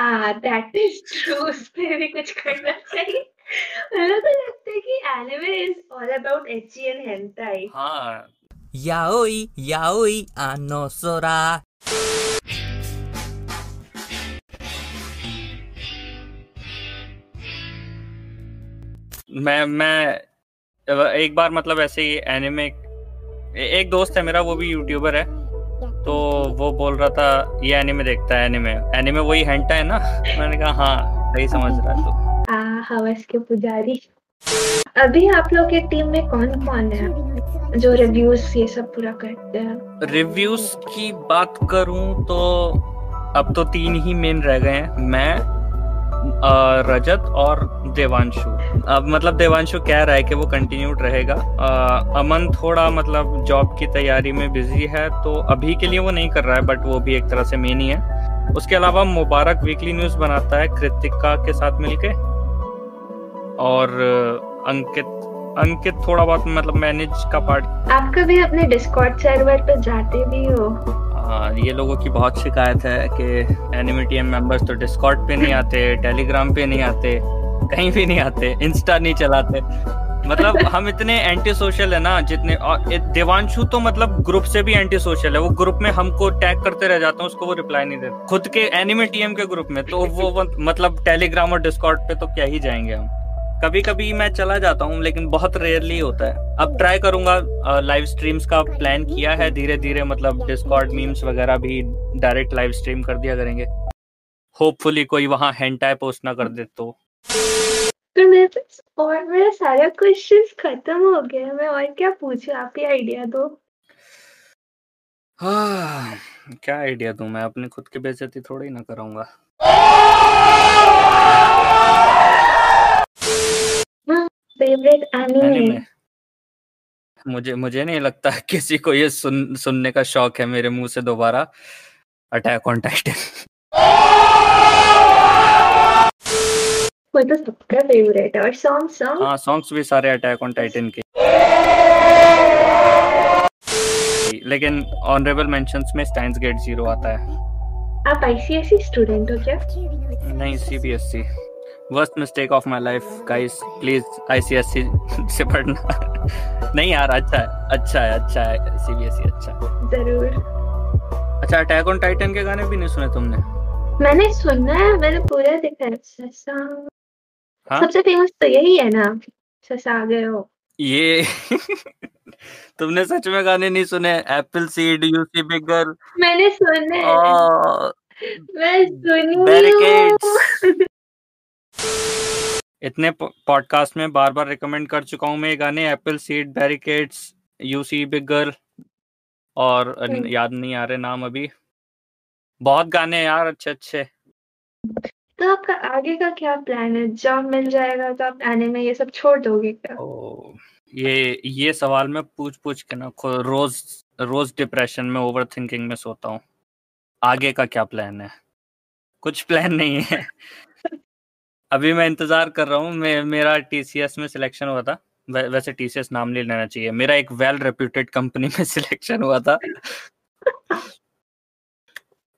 That is true उस पर भी कुछ करना चाहिए। तो लगता है कि anime is all about and hentai yaoi yaoi मैं मैं एक बार मतलब ऐसे ही एनिमे एक दोस्त है मेरा वो भी यूट्यूबर है। तो वो बोल रहा था ये एनिमे देखता है एनिमे एनिमे वही हेंटा है ना? मैंने कहा हाँ सही समझ रहा है तो। आ हवस के पुजारी। अभी आप लोग के टीम में कौन कौन है? जो रिव्यूज़ ये सब पूरा करते हैं। रिव्यूज़ की बात करूँ तो अब तो तीन ही मेन रह गए हैं। मैं रजत और देवांशु। अब मतलब देवांशु कह रहा है कि वो कंटिन्यूड रहेगा। अमन थोड़ा मतलब जॉब की तैयारी में बिज़ी है तो अभी के लिए वो नहीं कर रहा है बट वो भी एक तरह से मेन ही है। उसके अलावा मुबारक वीकली न्यूज़ बनाता है कृतिका के साथ मिलके। और अंकित अंकित थोड़ा बहुत मतलब मैनेज का पार्ट आप कभी अपने डिस्कॉर्ड सर्वर पे जाते भी हाँ? ये लोगों की बहुत शिकायत है कि एनिमिटियम मेंबर्स तो डिस्कॉर्ड पे नहीं आते टेलीग्राम पे नहीं आते कहीं भी नहीं आते इंस्टा नहीं चलाते। मतलब हम इतने एंटी सोशल है ना जितने और देवांशु तो मतलब ग्रुप से भी एंटी सोशल है। वो ग्रुप में हमको टैग करते रह जाते हैं उसको वो रिप्लाई नहीं देते। खुद के एनिमे टीएम के ग्रुप में तो वो मतलब टेलीग्राम और डिस्कॉर्ड पे तो क्या ही जाएँगे हम। कभी कभी मैं चला जाता हूँ लेकिन बहुत रेयरली होता है। अब ट्राई करूँगा लाइव स्ट्रीम्स का प्लान किया है धीरे धीरे मतलब डिस्कॉर्ड मीम्स वगैरह भी डायरेक्ट लाइव स्ट्रीम कर दिया करेंगे। होपफुली कोई वहाँ हेंटाई पोस्ट ना कर दे तो। तो और मेरा सारा क्वेश्चंस खत्म हो गया मैं और क्या पूछूँ? आप ही आइडिया दो। हाँ, क्या आइडिया दूँ? मैं अपने खुद की बेइज्जती थोड़ी ना कराऊँगा। फेवरेट एनिमे मुझे मुझे नहीं लगता किसी को ये सुन सुनने का शौक है मेरे मुँह से दोबारा। अटैक ऑन टाइटन वो तो सबका फेवरेट है और सॉन्ग सॉन्ग हाँ सॉन्ग्स भी सारे अटैक ऑन टाइटन के। लेकिन ऑनरेबल मेंशंस में स्टाइन्स गेट ज़ीरो आता है। आप आईसीएसई स्टूडेंट हो क्या? नहीं CBSE worst mistake of my life guys please ICSE से पढ़ना। नहीं यार अच्छा है अच्छा है अच्छा है। सीबीएसई अच्छा है। ज़रूर। अच्छा अटैक ऑन टाइटन के गाने भी नहीं सुने तुमने? मैंने सुना है मैंने पूरा देखा है। ससा। हाँ? सबसे फ़ेमस तो यही है ना ससागे हो। ये तुमने सच में गाने नहीं सुने? एप्पल सीड यूसी बिगर मैंने सुने। मैं सुनी। हूँ इतने पॉडकास्ट में बार बार रिकमेंड कर चुका हूँ मैं ये गाने apple seed barricades you see bigger और अ, हम्म। याद नहीं आ रहे नाम अभी। बहुत गाने यार अच्छे अच्छे तो आपका आगे का क्या प्लान है? जॉब मिल जाएगा तो आप आने में ये सब छोड़ दोगे क्या? ओ, ये ये सवाल मैं पूछ पूछ के ना रोज रोज डिप्रेशन में ओवर थिंकिंग में सोता हूँ। आगे का क्या प्लान है? कुछ प्लान नहीं है। अभी मैं इंतज़ार कर रहा हूँ। मैं मेरा टीसीएस में सिलेक्शन हुआ था। वै, वैसे टीसीएस नाम नहीं लेना चाहिए। मेरा एक वेल रेप्यूटेड कंपनी में सिलेक्शन हुआ था।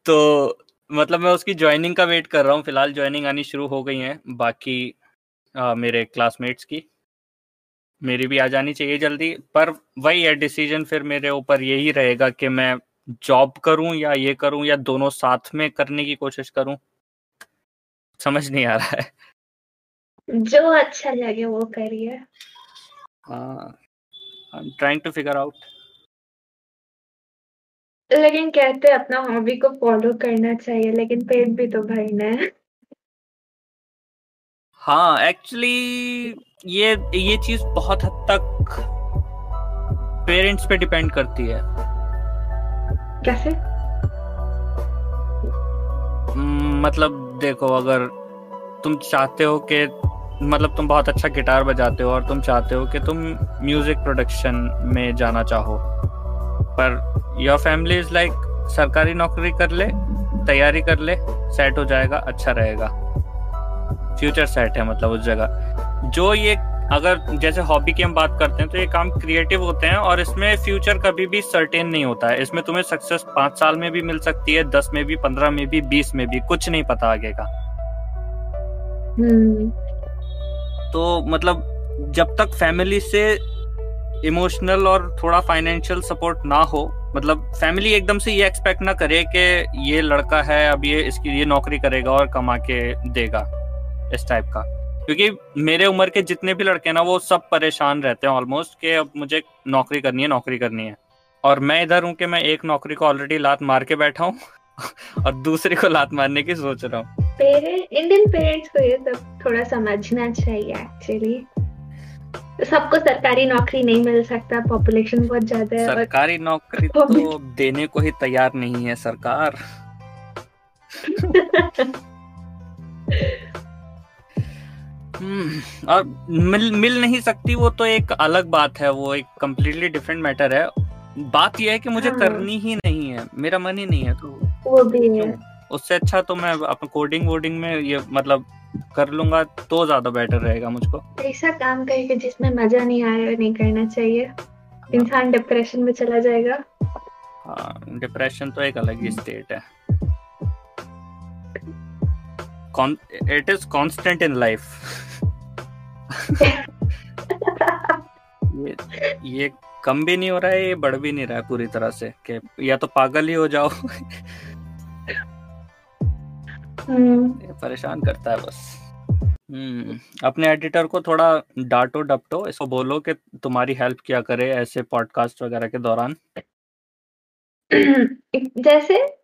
तो मतलब मैं उसकी ज्वाइनिंग का वेट कर रहा हूँ। फ़िलहाल ज्वाइनिंग आनी शुरू हो गई है। बाकी आ, मेरे क्लासमेट्स की। मेरी भी आ जानी चाहिए जल्दी। पर वही है डिसीज़न फिर मेरे ऊपर यही रहेगा कि मैं जॉब करूँ या ये करूँ या दोनों साथ में करने की कोशिश करूँ। समझ नहीं आ रहा है। जो अच्छा लगे वो करिए। हाँ I am trying to figure out लेकिन कहते हैं अपना हॉबी को फॉलो करना चाहिए लेकिन पेट भी तो भरना है। हाँ एक्चुअली ये ये चीज़ बहुत हद तक पेरेंट्स पे डिपेंड करती है। कैसे? हम्म, मतलब देखो, अगर तुम चाहते हो कि मतलब तुम बहुत अच्छा गिटार बजाते हो और तुम चाहते हो कि तुम म्यूज़िक प्रोडक्शन में जाना चाहो, per your family is like सरकारी नौकरी कर ले, तैयारी कर ले सेट हो जाएगा अच्छा रहेगा। फ्यूचर सेट है मतलब उस जगह। जो ये अगर जैसे हॉबी की हम बात करते हैं तो ये काम क्रिएटिव होते हैं और इसमें फ्यूचर कभी भी सर्टेन नहीं होता है। इसमें तुम्हें सक्सेस पाँच साल में भी मिल सकती है दस में भी पंद्रह में भी बीस में भी कुछ नहीं पता आगे का। हम्म। तो मतलब जब तक फैमिली से इमोशनल और थोड़ा फाइनेंशियल सपोर्ट ना हो मतलब फैमिली एकदम से ये एक्सपेक्ट ना करे कि ये लड़का है अब ये इसकी ये नौकरी करेगा और कमा के देगा इस टाइप का। क्योंकि मेरे उम्र के जितने भी लड़के हैं ना वो सब परेशान रहते हैं ऑलमोस्ट कि अब मुझे नौकरी करनी है नौकरी करनी है। और मैं इधर हूँ कि मैं एक नौकरी को ऑलरेडी लात मार के बैठा हूँ और दूसरी को लात मारने की सोच रहा हूँ। पेरेंट इंडियन पेरेंट्स को ये सब थोड़ा समझना चाहिए एक्चुअली सबको सरकारी नौकरी नहीं मिल सकता पॉपुलेशन बहुत ज़्यादा है सरकारी नौकरी तो देने को ही तैयार नहीं है सरकार। हम्म, और मिल मिल नहीं सकती वो तो एक अलग बात है वो एक कम्प्लीटली डिफरेंट मैटर है। बात यह है कि मुझे हाँ। करनी ही नहीं है मेरा मन ही नहीं है तो वो भी है। उससे अच्छा तो मैं अपने कोडिंग वोडिंग में ये मतलब कर लूँगा तो ज़्यादा बेटर रहेगा मुझको। ऐसा काम करके जिसमें मज़ा नहीं आ रहा है नहीं करना चाहिए। इंसान डिप्रेशन में चला जाएगा। हाँ डिप्रेशन तो एक अलग ही स्टेट है। It is constant in life ये ये कम भी नहीं हो रहा है ये बढ़ भी नहीं रहा है पूरी तरह से कि या तो पागल ही हो जाओ। हम्म। ये परेशान करता है बस। हम्म अपने एडिटर को थोड़ा डांटो डपटो इसको बोलो कि तुम्हारी हेल्प क्या करे ऐसे पॉडकास्ट वगैरह के दौरान। जैसे?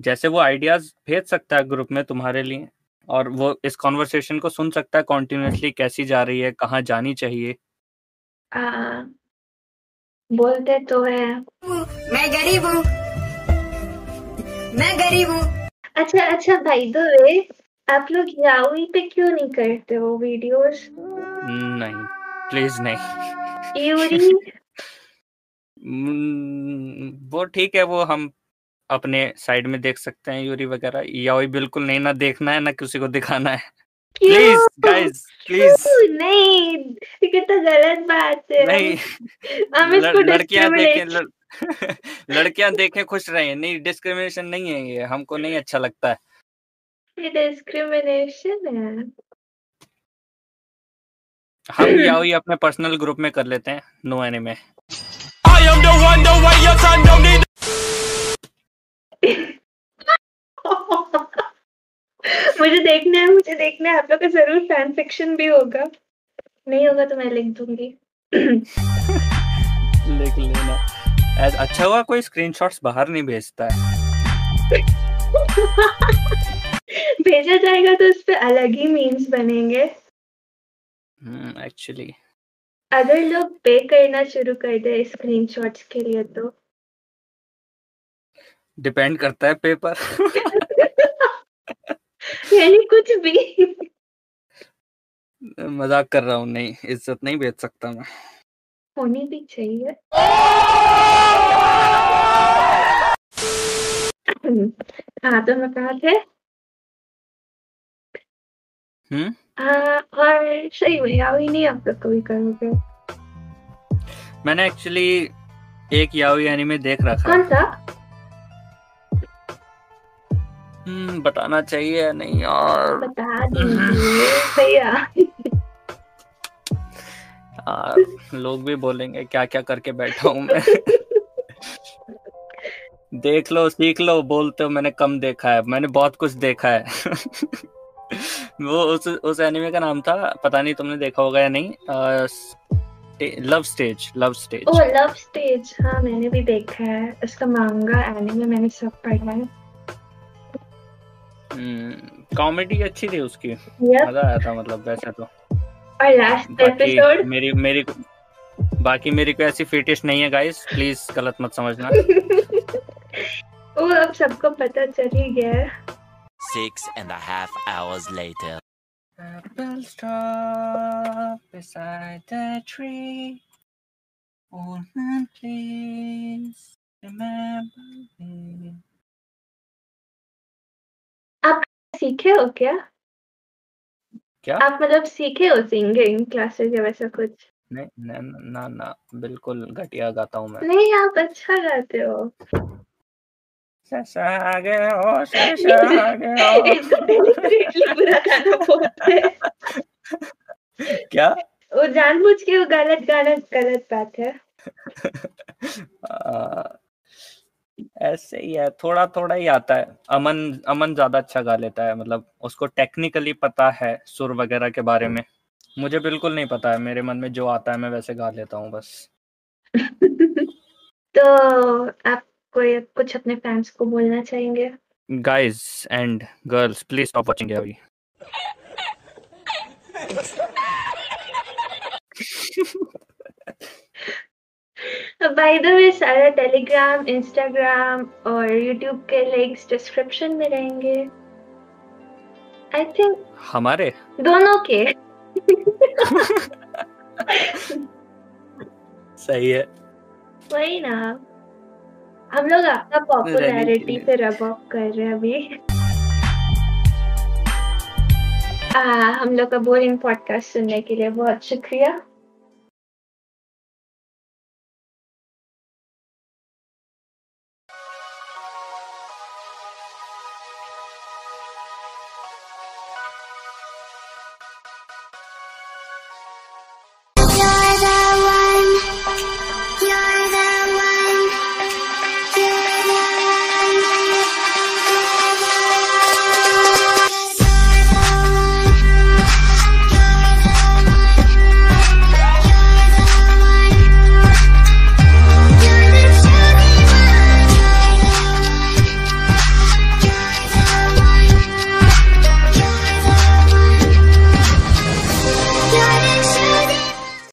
जैसे वो आइडियाज़ भेज सकता है ग्रुप में तुम्हारे लिए। और वो इस कॉन्वर्सेशन को सुन सकता है कॉन्टिन्यूसली कैसी जा रही है कहाँ जानी चाहिए। आ, बोलते तो है। मैं गरीब हूँ। मैं गरीब हूँ। अच्छा अच्छा भाई दो वे आप लोग याओई पे क्यों नहीं करते हो वीडियोस नहीं प्लीज़ नहीं। यूरी हम्म, वो ठीक है वो हम अपने साइड में देख सकते हैं यूरी वगैरह। या वही बिल्कुल नहीं ना देखना है ना किसी को दिखाना है। प्लीज़ गाइस प्लीज़ नहीं ये कितना गलत बात है। नहीं हम इसको लड़- लड़कियाँ देखें लड़कियाँ देखें खुश रहे। नहीं डिस्क्रिमिनेशन नहीं है ये हमको नहीं अच्छा लगता है। ये डिस्क्रिमिनेशन है। हम या वही अपने पर्सनल ग्रुप में कर लेते हैं no anime I am the one, the way your son don't need. मुझे देखना है मुझे देखना है। आप लोग का ज़रूर फ़ैन फिक्शन भी होगा। नहीं होगा तो मैं लिख दूँगी। लिख लेना। ऐस- अच्छा हुआ कोई स्क्रीनशॉट्स बाहर नहीं भेजता है। भेजा जाएगा तो उस पे अलग ही मीम्स बनेंगे। एक्चुअली hmm, अगर लोग पे करना शुरू कर दे स्क्रीनशॉट्स के लिए तो। डिपेंड करता है पेपर। यानी कुछ भी। मज़ाक कर रहा हूँ नहीं इज़्ज़त नहीं बेच सकता मैं। होनी भी चाहिए। हाँ तो मैं कहा थे। हम्म? और सही में यावी नहीं आप लोग कभी करोगे। मैंने एक्चुअली एक याओई एनीमे देख रखा कौन सा? हम्म, बताना चाहिए या नहीं यार? बता दीजिए भैया यार लोग भी बोलेंगे क्या क्या करके बैठा हूँ मैं। देख लो सीख लो बोलते हो मैंने कम देखा है। मैंने बहुत कुछ देखा है। वो उस उस एनिमे का नाम था पता नहीं तुमने देखा होगा या नहीं आ, love stage love stage. Oh love stage हाँ मैंने भी देखा है। उसका मांगा एनिमे मैंने सब पढ़ा है। कॉमेडी अच्छी थी उसकी। मज़ा आया था मतलब वैसे तो। और लास्ट एपिसोड मेरी मेरी बाकी मेरी कोई ऐसी फिटिश नहीं है गाइस प्लीज़ गलत मत समझना। वो अब सबको पता चल ही गया। है Six and a half hours later. Apples drop beside the tree. Old man, please remember me. सीखे हो क्या? क्या? आप मतलब सीखे हो सिंगिंग क्लासेस या वैसा कुछ? नहीं ना ना ना बिल्कुल घटिया गाता हूँ मैं। नहीं आप अच्छा गाते हो। आगे हो। आगे क्या? वो जानबूझ के वो गलत गाना गलत बात है। ऐसे ही है थोड़ा थोड़ा ही आता है। अमन अमन ज़्यादा अच्छा गा लेता है मतलब उसको टेक्निकली पता है सुर वगैरह के बारे में। मुझे बिल्कुल नहीं पता है मेरे मन में जो आता है मैं वैसे गा लेता हूँ बस। तो आप कोई कुछ अपने फैंस को बोलना चाहेंगे? Guys and girls please stop watching Yavi. By the way सारा टेलीग्राम इंस्टाग्राम और यूट्यूब के लिंक्स डिस्क्रिप्शन में रहेंगे। आई थिंक हमारे? दोनों के। सही है। वही ना। हम लोग आपका पॉपुलैरिटी। पे रब ऑफ़ कर रहे हैं अभी। आ, हम लोग का बोरिंग पॉडकास्ट सुनने के लिए बहुत शुक्रिया।